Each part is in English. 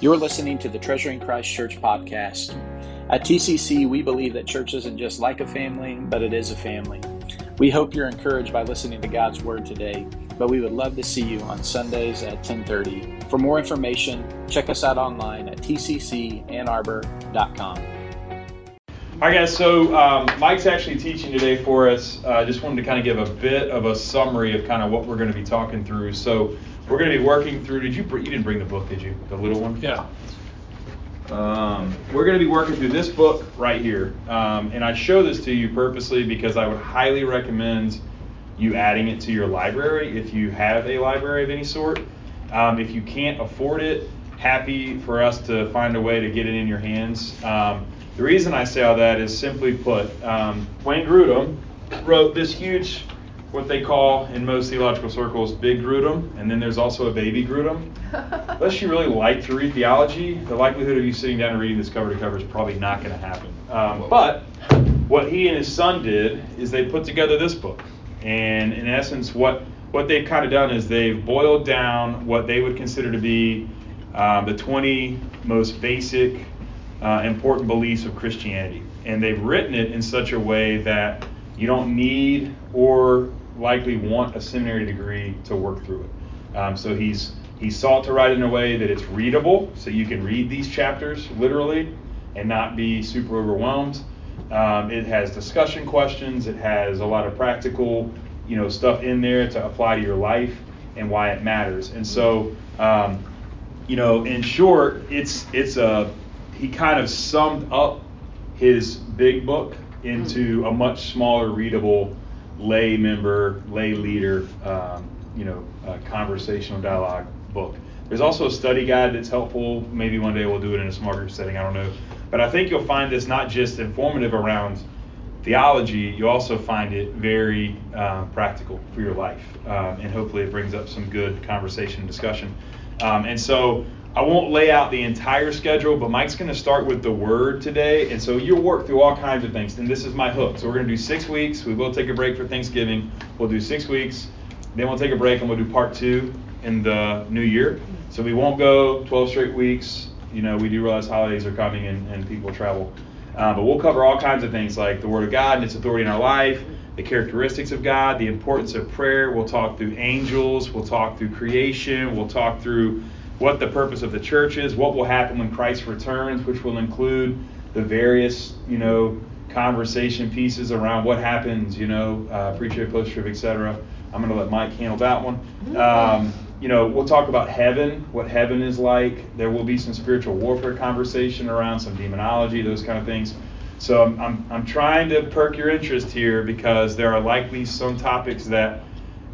You're listening to the Treasuring Christ Church podcast. At TCC, we believe that church isn't just like a family, but it is a family. We hope you're encouraged by listening to God's Word today, but we would love to see you on Sundays at 1030. For more information, check us out online at tccannarbor.com. All right, guys. So um, Mike's actually teaching today for us. I uh, just wanted to kind of give a bit of a summary of kind of what we're going to be talking through. So we're going to be working through. Did you? You didn't bring the book, did you? The little one? Yeah. Um, we're going to be working through this book right here, um, and I show this to you purposely because I would highly recommend you adding it to your library if you have a library of any sort. Um, if you can't afford it, happy for us to find a way to get it in your hands. Um, the reason I say all that is simply put, um, Wayne Grudem wrote this huge what they call in most theological circles big Grudem, and then there's also a baby Grudem. Unless you really like to read theology, the likelihood of you sitting down and reading this cover to cover is probably not going to happen. Um, but what he and his son did is they put together this book, and in essence, what what they've kind of done is they've boiled down what they would consider to be um, the 20 most basic, uh, important beliefs of Christianity, and they've written it in such a way that you don't need or likely want a seminary degree to work through it. Um, so he's he sought to write in a way that it's readable, so you can read these chapters literally and not be super overwhelmed. Um, it has discussion questions. It has a lot of practical, you know, stuff in there to apply to your life and why it matters. And so, um, you know, in short, it's it's a he kind of summed up his big book into a much smaller, readable lay member, lay leader, um, you know, uh, conversational dialogue book. There's also a study guide that's helpful. Maybe one day we'll do it in a small group setting. I don't know. But I think you'll find this not just informative around theology, you also find it very uh, practical for your life. Um, and hopefully it brings up some good conversation and discussion. Um, and so I won't lay out the entire schedule, but Mike's going to start with the word today. And so you'll work through all kinds of things. And this is my hook. So we're going to do six weeks. We will take a break for Thanksgiving. We'll do six weeks. Then we'll take a break and we'll do part two in the new year. So we won't go 12 straight weeks. You know, we do realize holidays are coming and, and people travel. Uh, but we'll cover all kinds of things like the Word of God and its authority in our life, the characteristics of God, the importance of prayer. We'll talk through angels. We'll talk through creation. We'll talk through what the purpose of the church is, what will happen when Christ returns, which will include the various, you know, conversation pieces around what happens, you know, uh, pre-trib, post-trib, etc. I'm going to let Mike handle that one. Um, you know, we'll talk about heaven, what heaven is like. There will be some spiritual warfare conversation around some demonology, those kind of things. So I'm, I'm, I'm trying to perk your interest here because there are likely some topics that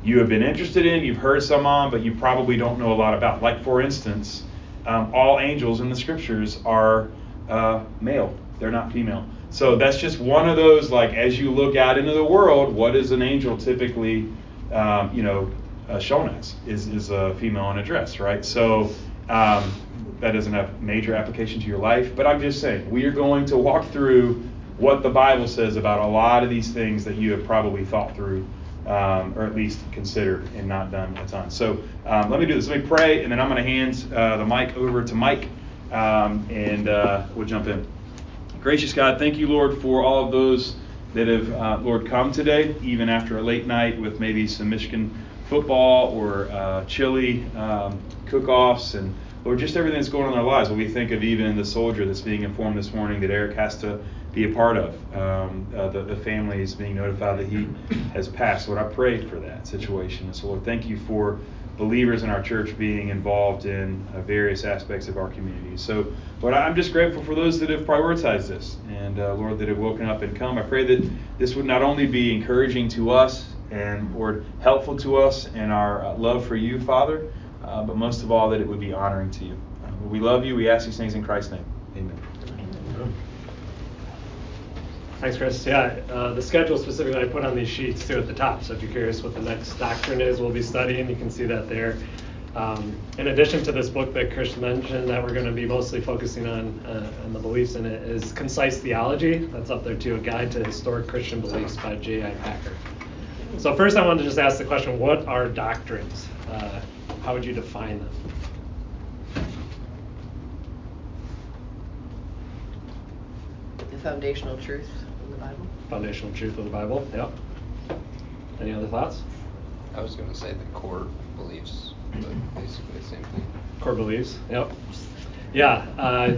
you have been interested in, you've heard some on, but you probably don't know a lot about. Like, for instance, um, all angels in the scriptures are uh, male, they're not female. So that's just one of those, like, as you look out into the world, what is an angel typically, um, you know, uh, shown as? Is, is a female in a dress, right? So um, that doesn't have major application to your life, but I'm just saying, we are going to walk through what the Bible says about a lot of these things that you have probably thought through um, or at least considered and not done a ton. So um, let me do this. Let me pray, and then I'm going to hand uh, the mic over to Mike, um, and uh, we'll jump in. Gracious God, thank you, Lord, for all of those that have, uh, Lord, come today, even after a late night with maybe some Michigan football or uh, chili um, cook-offs and Lord, just everything that's going on in our lives. When we think of even the soldier that's being informed this morning that Eric has to be a part of. Um, uh, the, the family is being notified that he has passed. Lord, I pray for that situation. And so, Lord, thank you for believers in our church being involved in uh, various aspects of our community. So, Lord, I'm just grateful for those that have prioritized this and, uh, Lord, that have woken up and come. I pray that this would not only be encouraging to us and, Lord, helpful to us in our uh, love for you, Father, uh, but most of all, that it would be honoring to you. Uh, we love you. We ask these things in Christ's name. Amen. Thanks, Chris. Yeah, uh, the schedule specifically I put on these sheets too at the top. So if you're curious what the next doctrine is, we'll be studying. You can see that there. Um, in addition to this book that Chris mentioned, that we're going to be mostly focusing on uh, and the beliefs in it is concise theology. That's up there too, a guide to historic Christian beliefs by J.I. Packer. So first, I wanted to just ask the question: What are doctrines? Uh, how would you define them? The foundational truths in the Bible. Foundational truth of the Bible. Yep. Any other thoughts? I was gonna say the core beliefs, but basically the same thing. Core beliefs. Yep. Yeah. Uh,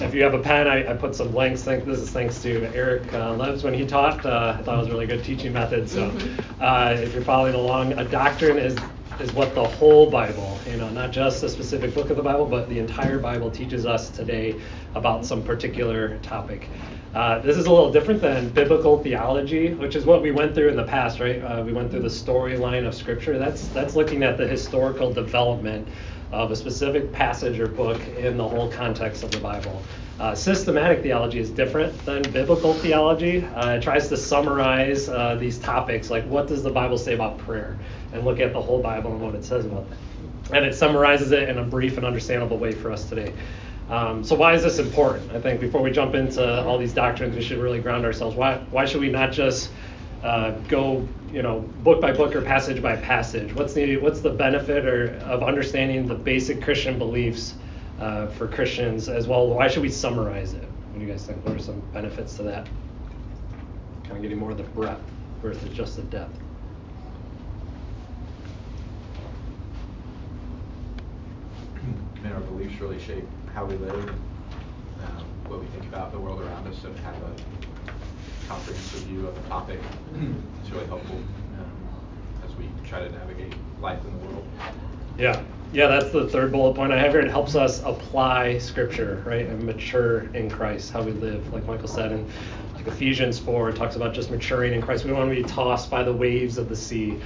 if you have a pen, I, I put some links. Thank, this is thanks to Eric uh, Leves when he taught. Uh, I thought it was a really good teaching method. So uh, if you're following along, a doctrine is is what the whole Bible, you know, not just a specific book of the Bible, but the entire Bible teaches us today about some particular topic. Uh, this is a little different than biblical theology, which is what we went through in the past, right? Uh, we went through the storyline of Scripture. That's that's looking at the historical development of a specific passage or book in the whole context of the Bible. Uh, systematic theology is different than biblical theology. Uh, it tries to summarize uh, these topics, like what does the Bible say about prayer, and look at the whole Bible and what it says about that. And it summarizes it in a brief and understandable way for us today. Um, so why is this important? I think before we jump into all these doctrines, we should really ground ourselves. Why why should we not just uh, go you know book by book or passage by passage? What's the what's the benefit or of understanding the basic Christian beliefs uh, for Christians as well? Why should we summarize it? What do you guys think? What are some benefits to that? Kind of getting more of the breadth versus just the depth. I our beliefs really shape how we live, um, what we think about the world around us, and have a comprehensive view of a topic. is really helpful um, as we try to navigate life in the world. Yeah, yeah, that's the third bullet point I have here. It helps us apply Scripture, right, and mature in Christ, how we live, like Michael said, and like Ephesians 4 talks about just maturing in Christ. We don't want to be tossed by the waves of the sea,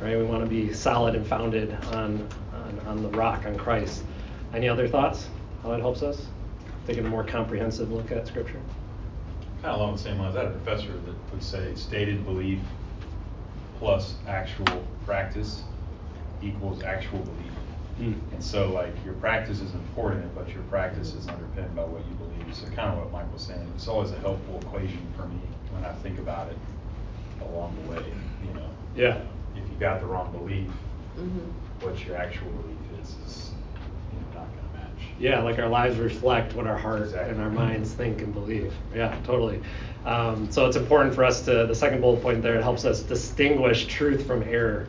right? We want to be solid and founded on, on, on the rock, on Christ. Any other thoughts? How that helps us? Taking a more comprehensive look at Scripture. Kind of along the same lines. I had a professor that would say stated belief plus actual practice equals actual belief. Mm. And so, like, your practice is important, but your practice is underpinned by what you believe. So, kind of what Mike was saying. It's always a helpful equation for me when I think about it along the way. You know, Yeah. if you got the wrong belief, Mm-hmm. what your actual belief is is you know, not going to match. Yeah, like our lives reflect what our heart Exactly. and our minds think and believe. Yeah, totally. Um, so it's important for us to, the second bullet point there, it helps us distinguish truth from error,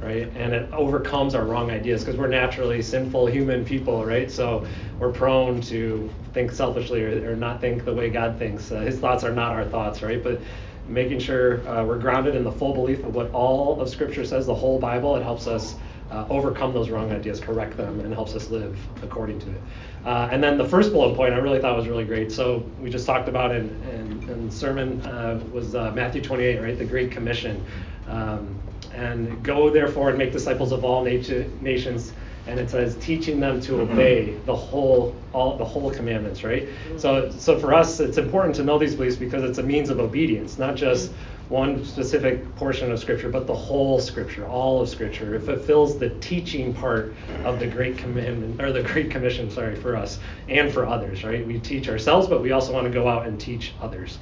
right? And it overcomes our wrong ideas because we're naturally sinful human people, right? So we're prone to think selfishly or, or not think the way God thinks. Uh, his thoughts are not our thoughts, right? But making sure uh, we're grounded in the full belief of what all of Scripture says, the whole Bible, it helps us uh, overcome those wrong ideas, correct them, and helps us live according to it. Uh, and then the first bullet point I really thought was really great. So we just talked about in, in, in the sermon uh, was uh, Matthew 28, right? The Great Commission. Um, and go therefore and make disciples of all nat- nations. And it says teaching them to obey the whole all the whole commandments, right? So so for us, it's important to know these beliefs because it's a means of obedience, not just one specific portion of Scripture, but the whole Scripture, all of Scripture. It fulfills the teaching part of the Great Commandment, or the Great Commission, sorry, for us and for others, right? We teach ourselves, but we also want to go out and teach others.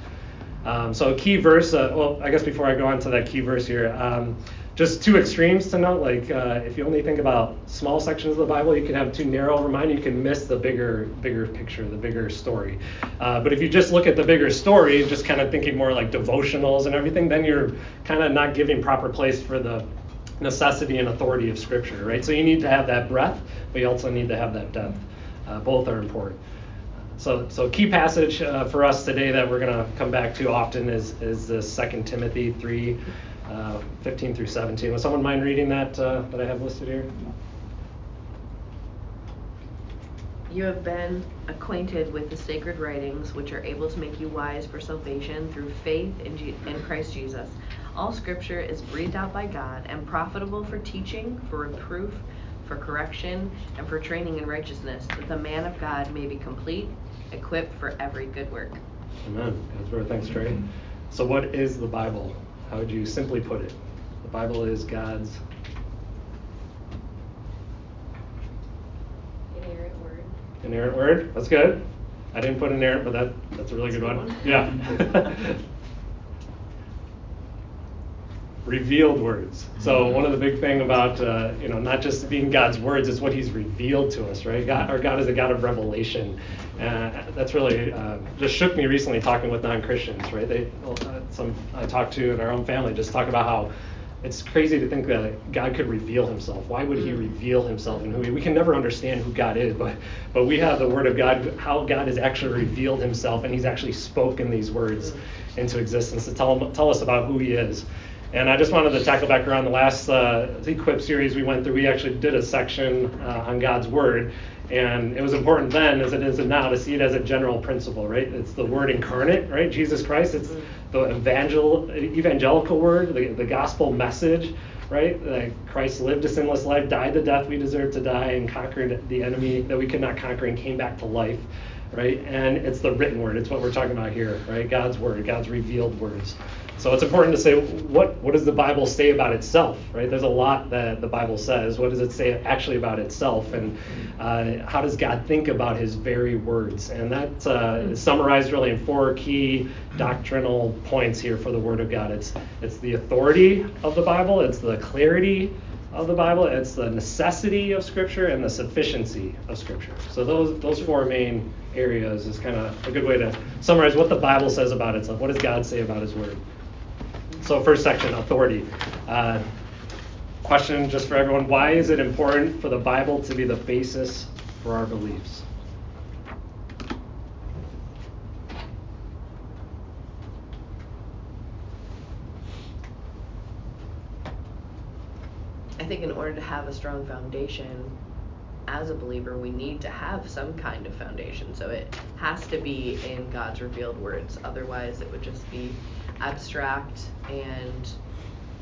Um, so a key verse, uh, well, I guess before I go on to that key verse here, um, just two extremes to note. Like uh, if you only think about small sections of the Bible, you can have too narrow of a mind. You can miss the bigger, bigger picture, the bigger story. Uh, but if you just look at the bigger story, just kind of thinking more like devotionals and everything, then you're kind of not giving proper place for the necessity and authority of Scripture, right? So you need to have that breadth, but you also need to have that depth. Uh, both are important. So, so key passage uh, for us today that we're going to come back to often is is the Second Timothy three, uh, 15 through 17. Would someone mind reading that uh, that I have listed here? You have been acquainted with the sacred writings, which are able to make you wise for salvation through faith in, Je- in Christ Jesus. All scripture is breathed out by God and profitable for teaching, for reproof, for correction, and for training in righteousness, that the man of God may be complete, equipped for every good work. Amen. God's word. Thanks, Trey. So, what is the Bible? How would you simply put it? The Bible is God's Inerrant word. inerrant word. That's good. I didn't put inerrant, but that that's a really good That's a one. good one. Yeah. revealed words. So one of the big thing about uh, you know not just being God's words is what He's revealed to us, right? God, our God is a God of revelation. Uh, that's really uh, just shook me recently talking with non-Christians, right? They uh, some I talked to in our own family just talk about how it's crazy to think that God could reveal Himself. Why would He Mm. reveal Himself and who He? We can never understand who God is, but but we have the Word of God, how God has actually revealed Himself, and He's actually spoken these words into existence to tell tell us about who He is. And I just wanted to tackle back around the last uh, Equip series we went through. We actually did a section uh, on God's Word, and it was important then, as it is now, to see it as a general principle, right? It's the Word incarnate, right? Jesus Christ. It's the evangel- evangelical Word, the, the gospel message, right? That Christ lived a sinless life, died the death we deserve to die, and conquered the enemy that we could not conquer, and came back to life, right? And it's the written Word. It's what we're talking about here, right? God's Word, God's revealed words. So it's important to say what what does the Bible say about itself, right? There's a lot that the Bible says. What does it say actually about itself, and uh, how does God think about His very words? And that uh, is summarized really in four key doctrinal points here for the Word of God. It's it's the authority of the Bible, it's the clarity of the Bible, it's the necessity of Scripture, and the sufficiency of Scripture. So those those four main areas is kind of a good way to summarize what the Bible says about itself. What does God say about His Word? So first section, authority. Uh, question just for everyone: Why is it important for the Bible to be the basis for our beliefs? I think in order to have a strong foundation as a believer, we need to have some kind of foundation. So it has to be in God's revealed words. Otherwise, it would just be abstract and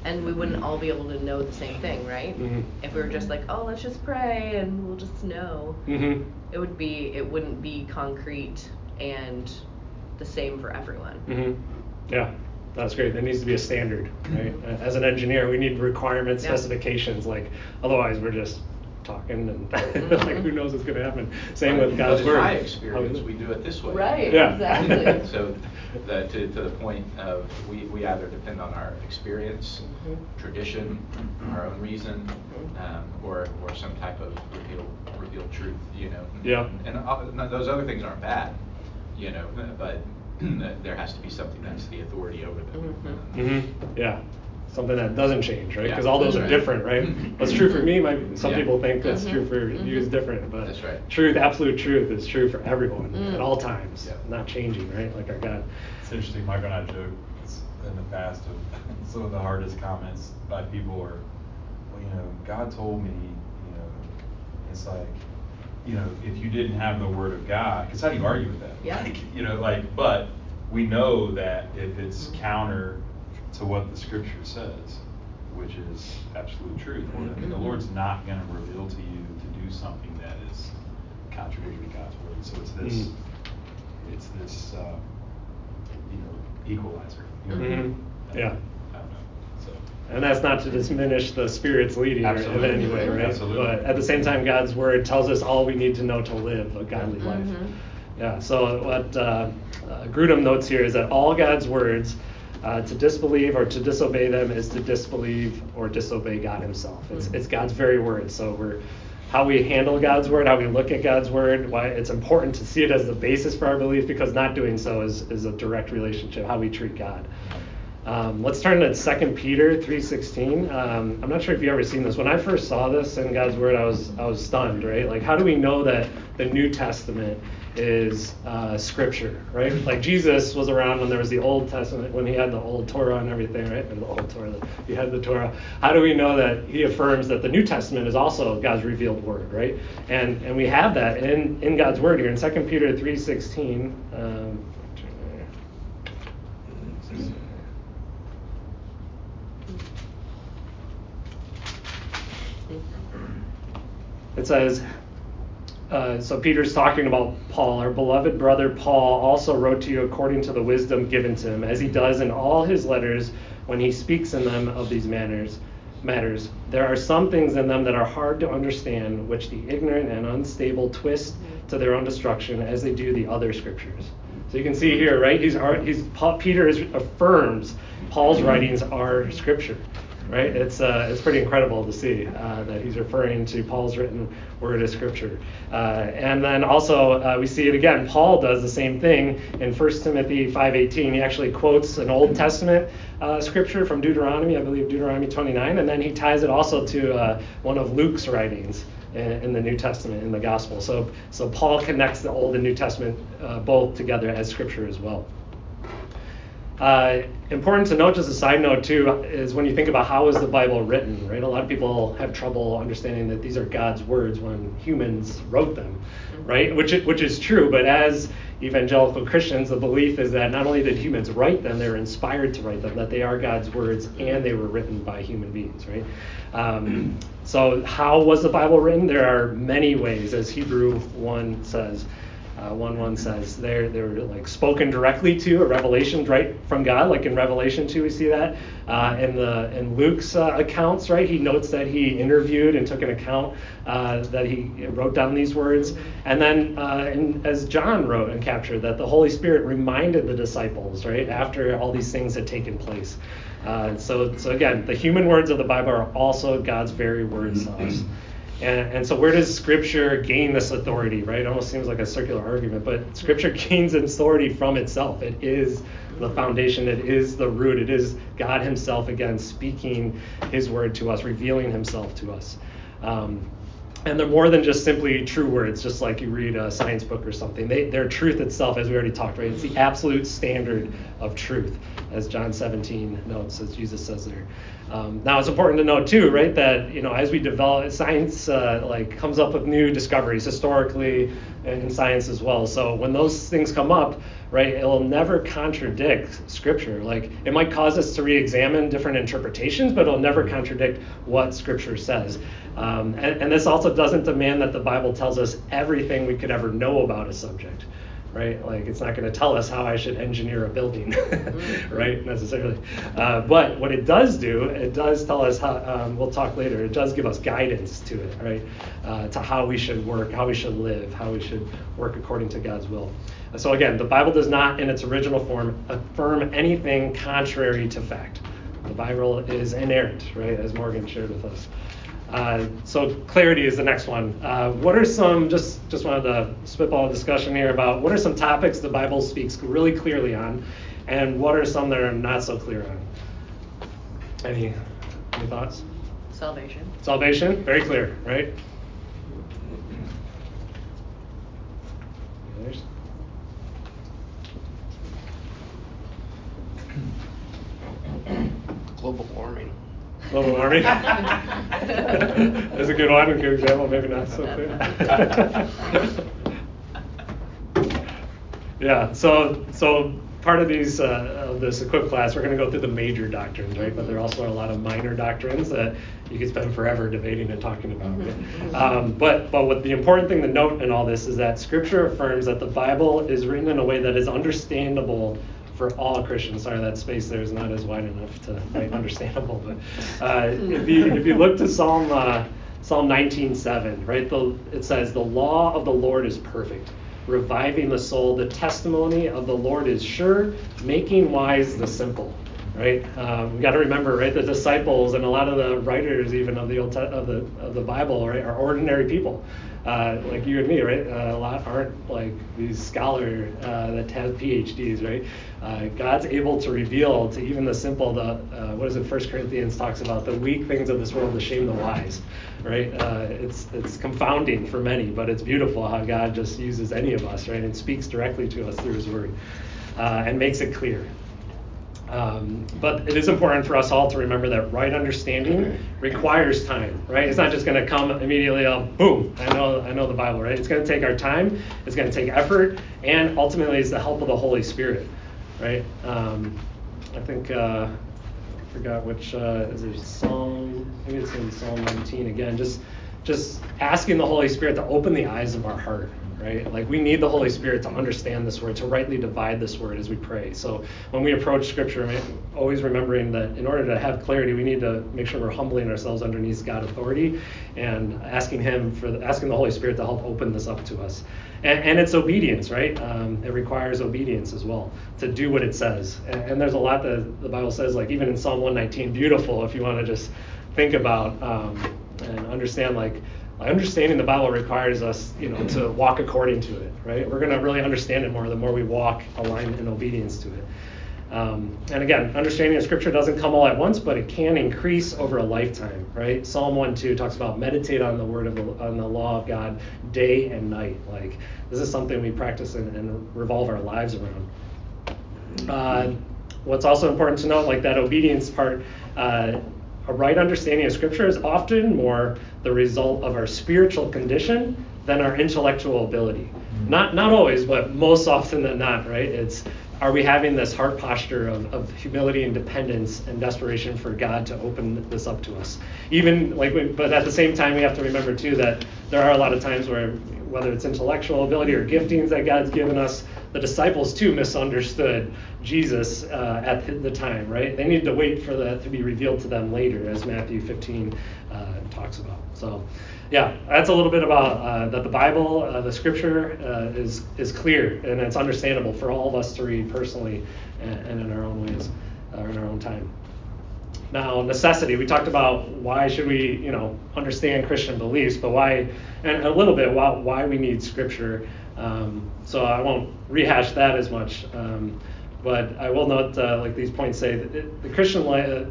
and we wouldn't all be able to know the same thing, right? Mhm. If we were just like, "Oh, let's just pray and we'll just know." Mm-hmm. It would be it wouldn't be concrete and the same for everyone. Mm-hmm. Yeah, that's great. There needs to be a standard, right? As an engineer, we need requirements, Yeah. specifications. Like, otherwise, we're just talking and like, Mhm. who knows what's going to happen. Same with God's word. My experience, we- we do it this way. Right, Yeah. exactly. So, the, to, to the point of, we, we either depend on our experience, Mhm. tradition, our own reason, um, or, or some type of revealed, revealed truth, you know? Yeah. And uh, those other things aren't bad, you know, but there has to be something that's the authority over them. Mhm. Mhm. Yeah, something that doesn't change, right? Yeah, Because all those are right. different, right? What's true for me, might some Yeah. people think that's Mhm. true for you is different, but That's right. truth, absolute truth, is true for everyone Mm. at all times, Yeah. not changing, right? Like our God. It's interesting, Michael and I joke in the past of some of the hardest comments by people are, well, you know, God told me, you know, it's like, you know, if you didn't have the word of God, because how do you argue with that? Yeah. Like, you know, like, but we know that if it's Mhm. counter to what the scripture says, which is absolute truth, well, then the Mhm. Lord's not going to reveal to you to do something that is contradictory to God's word. So it's this, Mm. it's this, uh, you know, equalizer. You know? Mhm. Yeah. I don't know. So. And that's not to diminish the Spirit's leading or in Absolutely. any way, right? Absolutely. But at the same time, God's Word tells us all we need to know to live a godly life. Mhm. Yeah, so what uh, uh, Grudem notes here is that all God's words, uh, to disbelieve or to disobey them is to disbelieve or disobey God Himself. It's, Mhm. it's God's very word. So we're how we handle God's word, how we look at God's word, why it's important to see it as the basis for our belief because not doing so is, is a direct relationship how we treat God. Um, let's turn to 2 Peter 3:16. Um, I'm not sure if you've ever seen this. When I first saw this in God's Word, I was I was stunned. Right? Like, how do we know that the New Testament is uh, Scripture? Right? Like Jesus was around when there was the Old Testament, when he had the Old Torah and everything. Right? Or the Old Torah. He had the Torah. How do we know that he affirms that the New Testament is also God's revealed Word? Right? And and we have that in in God's Word here in 2 Peter 3:16. Um. It says, uh, so Peter's talking about Paul. Our beloved brother Paul also wrote to you according to the wisdom given to him, as he does in all his letters when he speaks in them of these manners. Matters. There are some things in them that are hard to understand, which the ignorant and unstable twist to their own destruction, as they do the other scriptures. So you can see here, right? He's, he's Paul, Peter is, affirms Paul's writings are scripture. Right? It's uh, it's pretty incredible to see uh, that he's referring to Paul's written word of Scripture. Uh, and then also uh, we see it again. Paul does the same thing in 1 Timothy 5:18. He actually quotes an Old Testament uh, scripture from Deuteronomy, I believe Deuteronomy 29, and then he ties it also to uh, one of Luke's writings in, the New Testament in the Gospel. So so Paul connects the Old and New Testament both together as Scripture as well. Uh, important to note, just a side note too, is when you think about how is the Bible written, right? A lot of people have trouble understanding that these are God's words when humans wrote them, right? Which which is true, but as evangelical Christians, the belief is that not only did humans write them, they're inspired to write them, that they are God's words and they were written by human beings, right? Um, so how was the Bible written? There are many ways, as Hebrew 1 says. Uh, 1 1 says they're, they're like spoken directly to, a revelation right from God, like in Revelation 2, we see that. Uh, in, the, in Luke's uh, accounts, right, he notes that he interviewed and took an account uh, that he wrote down these words. And then, uh, in, as John wrote and captured, that the Holy Spirit reminded the disciples, right, after all these things had taken place. Uh, so, so again, the human words of the Bible are also God's very words to us. And, and, so where does Scripture gain this authority, right? It almost seems like a circular argument, but Scripture gains authority from itself. It is the foundation, it is the root, it is God Himself, again, speaking His word to us, revealing Himself to us. Um, and they're more than just simply true words, just like you read a science book or something. They, they're truth itself, as we already talked, right? It's the absolute standard of truth, as John 17 notes, as Jesus says there. Um, now it's important to note too, right, that you know as we develop science, uh, like comes up with new discoveries historically in science as well. So when those things come up, right, it'll never contradict Scripture. Like it might cause us to re-examine different interpretations, but it'll never contradict what Scripture says. Um, and, and this also doesn't demand that the Bible tells us everything we could ever know about a subject right? Like it's not going to tell us how I should engineer a building, mm-hmm. right? Necessarily. Uh, but what it does do, it does tell us how. Um, we'll talk later. It does give us guidance to it, right? Uh, to how we should work, how we should live, how we should work according to God's will. So again, the Bible does not, in its original form, affirm anything contrary to fact. The Bible is inerrant, right? As Morgan shared with us. Uh, so clarity is the next one. Uh, what are some, just, just wanted to spitball a discussion here about what are some topics the Bible speaks really clearly on, and what are some that are not so clear on? Any, any thoughts? Salvation. Salvation, very clear, right? Global Army. That's a good one, a good example, maybe not so clear. yeah, so so part of these uh, of this equip class, we're going to go through the major doctrines, right? But there are also are a lot of minor doctrines that you could spend forever debating and talking about. Right? Um, but but what the important thing to note in all this is that Scripture affirms that the Bible is written in a way that is understandable for all Christians. Sorry, that space there is not as wide enough to make understandable. But uh, if you if you look to Psalm uh, Psalm 19:7, right, the, it says, "The law of the Lord is perfect, reviving the soul. The testimony of the Lord is sure, making wise the simple." Right, um, we got to remember, right, the disciples and a lot of the writers, even of the old of the of the Bible, right, are ordinary people uh, like you and me, right? Uh, a lot aren't like these scholars uh, that have PhDs, right? Uh, God's able to reveal to even the simple, the uh, what is it? First Corinthians talks about the weak things of this world to shame the wise, right? Uh, it's it's confounding for many, but it's beautiful how God just uses any of us, right, and speaks directly to us through His Word, and makes it clear. Um, but it is important for us all to remember that right understanding requires time, right? It's not just going to come immediately. Oh, boom! I know, I know the Bible, right? It's going to take our time. It's going to take effort, and ultimately, it's the help of the Holy Spirit, right? Um, I think uh, I forgot which uh, is it Psalm? Maybe it's in Psalm 19 again. Just, just asking the Holy Spirit to open the eyes of our heart, right? Like we need the Holy Spirit to understand this word, to rightly divide this word as we pray. So when we approach Scripture, always remembering that in order to have clarity, we need to make sure we're humbling ourselves underneath God's authority and asking Him for the, asking the Holy Spirit to help open this up to us. And, and it's obedience, right? Um, it requires obedience as well to do what it says. And, and, there's a lot that the Bible says, like even in Psalm 119, beautiful if you want to just think about um, and understand like understanding the Bible requires us, you know, to walk according to it, right? We're going to really understand it more the more we walk aligned in obedience to it. Um, and again, understanding of Scripture doesn't come all at once, but it can increase over a lifetime, right? Psalm 1 2 talks about meditate on the word of the, on the law of God day and night. Like this is something we practice and, and revolve our lives around. Uh, what's also important to note, like that obedience part, uh, a right understanding of Scripture is often more the result of our spiritual condition than our intellectual ability. Not not always, but most often than not, right? It's are we having this heart posture of, of humility and dependence and desperation for God to open this up to us? Even like, but at the same time, we have to remember too that there are a lot of times where whether it's intellectual ability or giftings that God's given us, the disciples too misunderstood Jesus uh, at the time, right? They needed to wait for that to be revealed to them later, as Matthew 15 uh, talks about. So, yeah, that's a little bit about uh, that the Bible, uh, the Scripture uh, is is clear and it's understandable for all of us to read personally and, and in our own ways, or in our own time. Now, necessity. We talked about why should we, you know, understand Christian beliefs, but why, and a little bit why, why we need Scripture. Um, so I won't rehash that as much. Um, but I will note, uh, like these points say, that the Christian life, uh,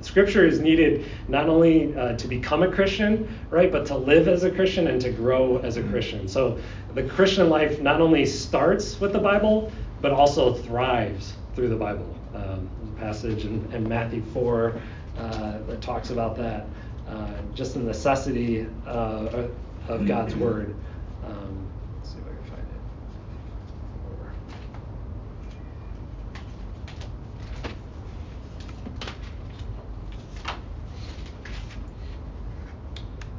Scripture is needed not only uh, to become a Christian, right, but to live as a Christian and to grow as a Christian. So the Christian life not only starts with the Bible, but also thrives through the Bible. Um, passage in, in, Matthew 4 uh, that talks about that. Uh, just the necessity uh, of God's Word. Um,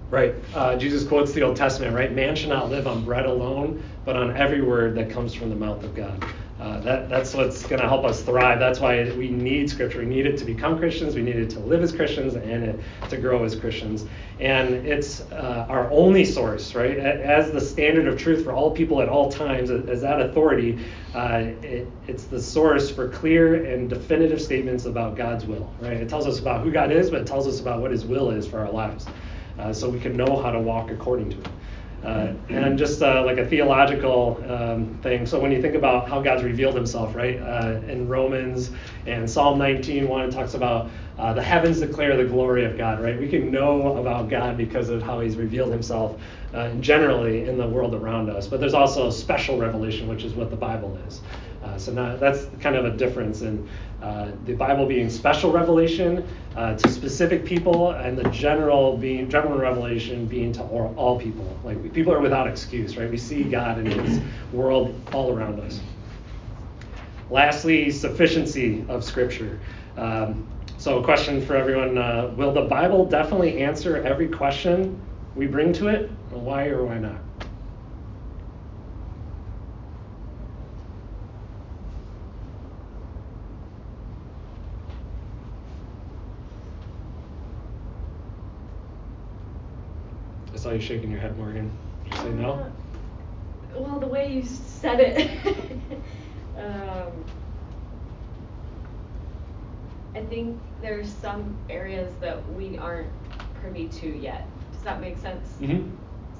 Right. Uh, Jesus quotes the Old Testament, right? Man shall not live on bread alone, but on every word that comes from the mouth of God. Uh, that, that's what's going to help us thrive. That's why we need Scripture. We need it to become Christians. We need it to live as Christians and it, to grow as Christians. And it's uh, our only source, right? As the standard of truth for all people at all times, as that authority, uh, it, it's the source for clear and definitive statements about God's will, right? It tells us about who God is, but it tells us about what His will is for our lives uh, so we can know how to walk according to it. Uh, and just uh, like a theological um, thing. So when you think about how God's revealed Himself, right, uh, in Romans and Psalm 19:1, it talks about uh, the heavens declare the glory of God, right? We can know about God because of how He's revealed Himself uh, generally in the world around us. But there's also special revelation, which is what the Bible is. Uh, so now that's kind of a difference in uh, the Bible being special revelation uh, to specific people, and the general being general revelation being to all, all, people. Like people are without excuse, right? We see God in His world all around us. Lastly, sufficiency of Scripture. Um, so, a question for everyone: uh, Will the Bible definitely answer every question we bring to it? Why or why not? Saw you shaking your head, Morgan. Did you say no? Uh, well, the way you said it, um, I think there's some areas that we aren't privy to yet. Does that make sense? Mm-hmm.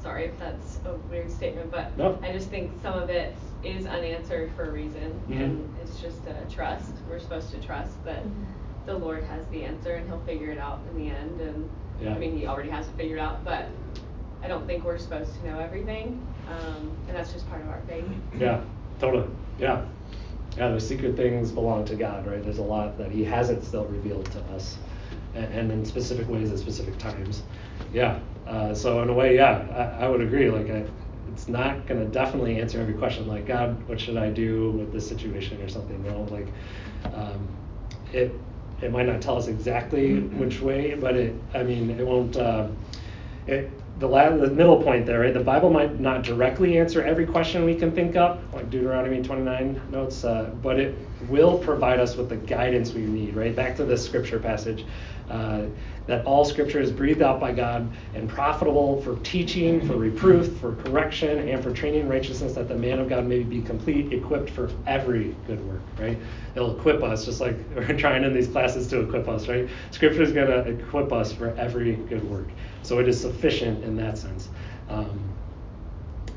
Sorry if that's a weird statement, but no. I just think some of it is unanswered for a reason, mm-hmm. and it's just a trust. We're supposed to trust that mm-hmm. the Lord has the answer, and He'll figure it out in the end. And yeah. I mean, He already has it figured out, but I don't think we're supposed to know everything, um, and that's just part of our faith. Yeah, totally. Yeah. Yeah, those secret things belong to God, right? There's a lot that He hasn't still revealed to us, and, and in specific ways at specific times. Yeah. Uh, so in a way, yeah, I, I would agree. Like, I, it's not going to definitely answer every question. Like, God, what should I do with this situation or something? Know, like, um, it it might not tell us exactly which way, but it, I mean, it won't. Uh, it, the, the middle point there, right? The Bible might not directly answer every question we can think of, like Deuteronomy 29 notes, uh, but it will provide us with the guidance we need, right? Back to this scripture passage. Uh, that all scripture is breathed out by God and profitable for teaching, for reproof, for correction, and for training in righteousness, that the man of God may be complete, equipped for every good work, right? It'll equip us, just like we're trying in these classes to equip us, right? Scripture is going to equip us for every good work. So it is sufficient in that sense. Um,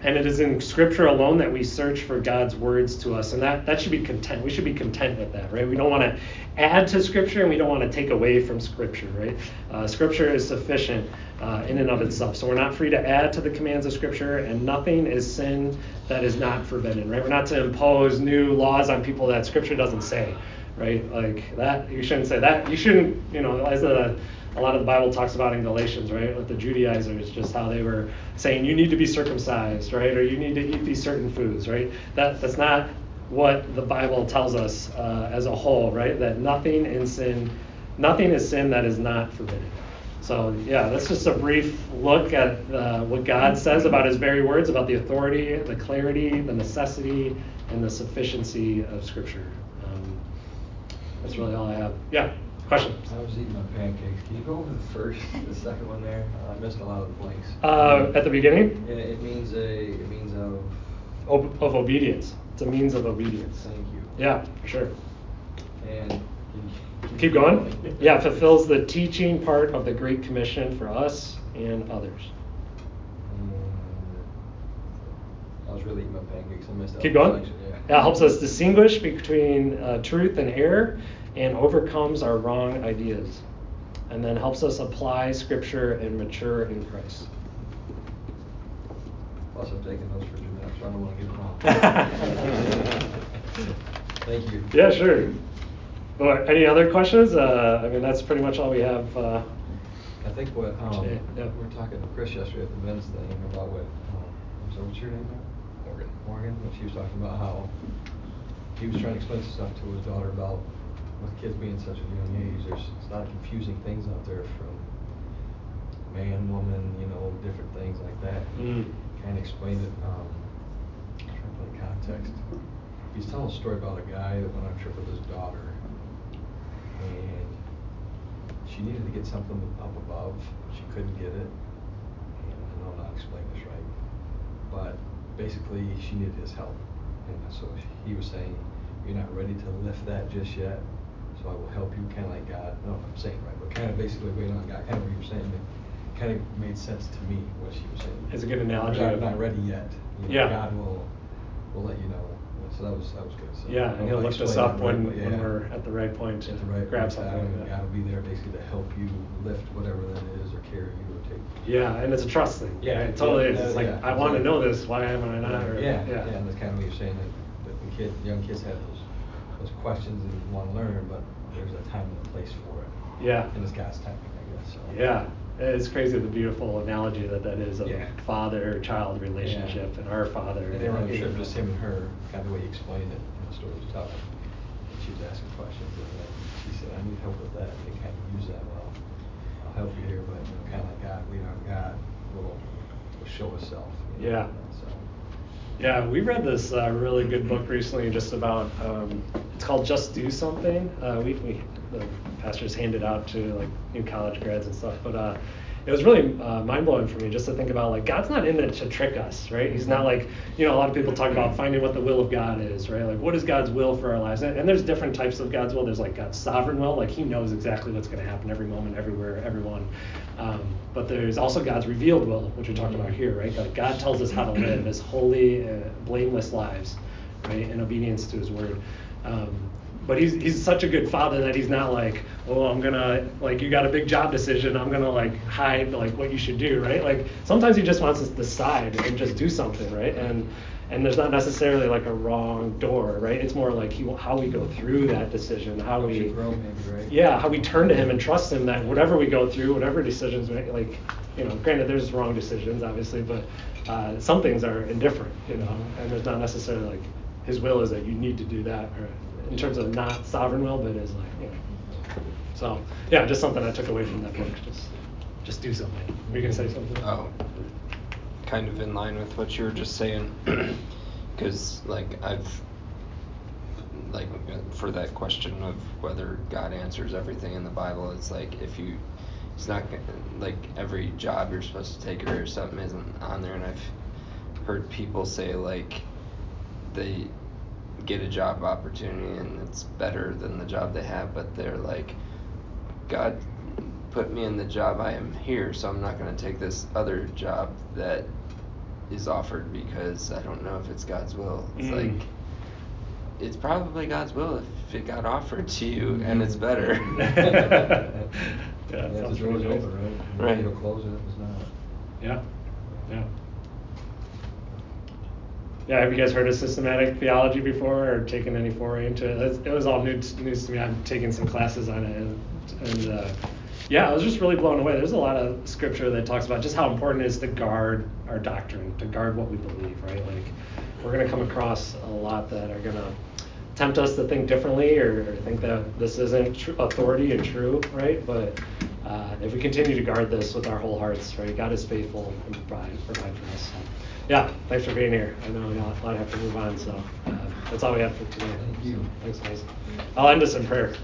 and it is in Scripture alone that we search for God's words to us, and that, that should be content. We should be content with that, right? We don't want to add to Scripture, and we don't want to take away from Scripture, right? Uh, scripture is sufficient uh, in and of itself, so we're not free to add to the commands of Scripture, and nothing is sin that is not forbidden, right? We're not to impose new laws on people that Scripture doesn't say, right? Like that, you shouldn't say that. You shouldn't, you know, as a a lot of the Bible talks about in Galatians, right, with the Judaizers, just how they were saying you need to be circumcised, right, or you need to eat these certain foods, right. That that's not what the Bible tells us uh, as a whole, right. That nothing in sin, nothing is sin that is not forbidden. So yeah, that's just a brief look at uh, what God says about His very words, about the authority, the clarity, the necessity, and the sufficiency of Scripture. Um, that's really all I have. Yeah. Question? I was eating my pancakes. Can you go over the first, the second one there? Uh, I missed a lot of the blanks. Uh, at the beginning? Yeah, it means a, it means of. Of, of obedience. It's a means of obedience. Thank you. Yeah, for sure. And. Keep going. Yeah, it fulfills the teaching part of the Great Commission for us and others. Uh, I was really eating my pancakes. I missed that. Keep going. Yeah. Yeah, helps us distinguish between uh, truth and error and overcomes our wrong ideas. And then helps us apply Scripture and mature in Christ. Plus, I'm taking notes for Jeanette, so I don't want to get it wrong. Thank you. Yeah, sure. But any other questions? Uh, I mean, that's pretty much all we have. Uh, I think what, um, Yeah, yeah. we were talking to Chris yesterday at the men's thing about what, um, I'm what's your name now? Morgan. Morgan, when she was talking about how he was trying to explain stuff to his daughter about with kids being such a young age, there's a lot of confusing things out there from man, woman, you know, different things like that. Mm. Kind of explained it, um, trying to put in context. He's telling a story about a guy that went on a trip with his daughter and she needed to get something up above. She couldn't get it. And I know I'm not explaining this right. But basically, she needed his help. And so he was saying, You're not ready to lift that just yet. So I will help you, kind of like God. I don't know if I'm saying right, but kind of basically waiting on God. Kind of what you were saying. It kind of made sense to me what she was saying. It's a good analogy. You're not, ready yet. You know, Yeah. God will will let you know. So that was that was good. So Yeah, and he'll lift us up that right, when, when we're at the right point to At the right grab point, something. God, like. God will be there basically to help you lift whatever that is or carry you or take. Yeah, and it's a trust thing. Yeah, it totally yeah, is. It's yeah, like yeah, I want to know this. Why am I not? Or, yeah, yeah, yeah, and that's kind of what you're saying that, that the kid, young kids have those questions and want to learn, but there's a time and a place for it. Yeah. And it's God's timing, I guess. So. Yeah, it's crazy the beautiful analogy that that is of Yeah. father-child relationship and our father. And they were you trip, just him and her, kind of the way he explained it, the story was tough. And she was asking questions, and then she said, I need help with that. They kind of use that, well, I'll help you here, but you know, kind of like God, lean on God, will, will show Himself. you know, Yeah. So, Yeah, we read this uh, really good book recently, just about. Um, it's called Just Do Something. Uh, we, we the pastors handed out to like new college grads and stuff, but uh, it was really uh, mind blowing for me just to think about like God's not in it to trick us, right? He's not like you know a lot of people talk about finding what the will of God is, right? Like what is God's will for our lives? And, and there's different types of God's will. There's like God's sovereign will, like He knows exactly what's going to happen every moment, everywhere, everyone. Um, but there's also God's revealed will, which we're talking about here, right? Like God tells us how to live as holy, uh, blameless lives, right, in obedience to His word. Um, but he's he's such a good father that he's not like, oh, I'm gonna like you got a big job decision, I'm gonna like hide like what you should do, right? Like sometimes he just wants us to decide and just do something, right? And and there's not necessarily like a wrong door, right? It's more like he, how we go through that decision, how we grow maybe, right? yeah, how we turn to him and trust him that whatever we go through, whatever decisions we make, like, you know, granted there's wrong decisions, obviously, but uh, some things are indifferent, you know, and there's not necessarily like his will is that you need to do that, or in terms of not sovereign will, but is like, you know. So yeah, just something I took away from that book. Just just do something. Were you gonna say something? Oh, kind of in line with what you were just saying, because like I've like for that question of whether God answers everything in the Bible, it's like if you, it's not like every job you're supposed to take or something isn't on there, and I've heard people say like they get a job opportunity and it's better than the job they have, but they're like, God put me in the job I am here, so I'm not going to take this other job that is offered because I don't know if it's God's will. It's Mm. like, it's probably God's will if it got offered to you and it's better. Yeah, If sounds the door's really right? Right. You'll close it if it's not. Yeah, yeah. Yeah, have you guys heard of systematic theology before or taken any foray into it? It was all new news to me. I've taken some classes on it, and, and uh, yeah, I was just really blown away. There's a lot of scripture that talks about just how important it is to guard our doctrine, to guard what we believe, right? Like, we're going to come across a lot that are going to tempt us to think differently or, or think that this isn't tr- authority and true, right? But uh, if we continue to guard this with our whole hearts, right, God is faithful and provide, provide for us. So, yeah, thanks for being here. I know we got a lot have to move on, so uh, that's all we have for today. Thank you. So, thanks, guys. I'll end us in prayer.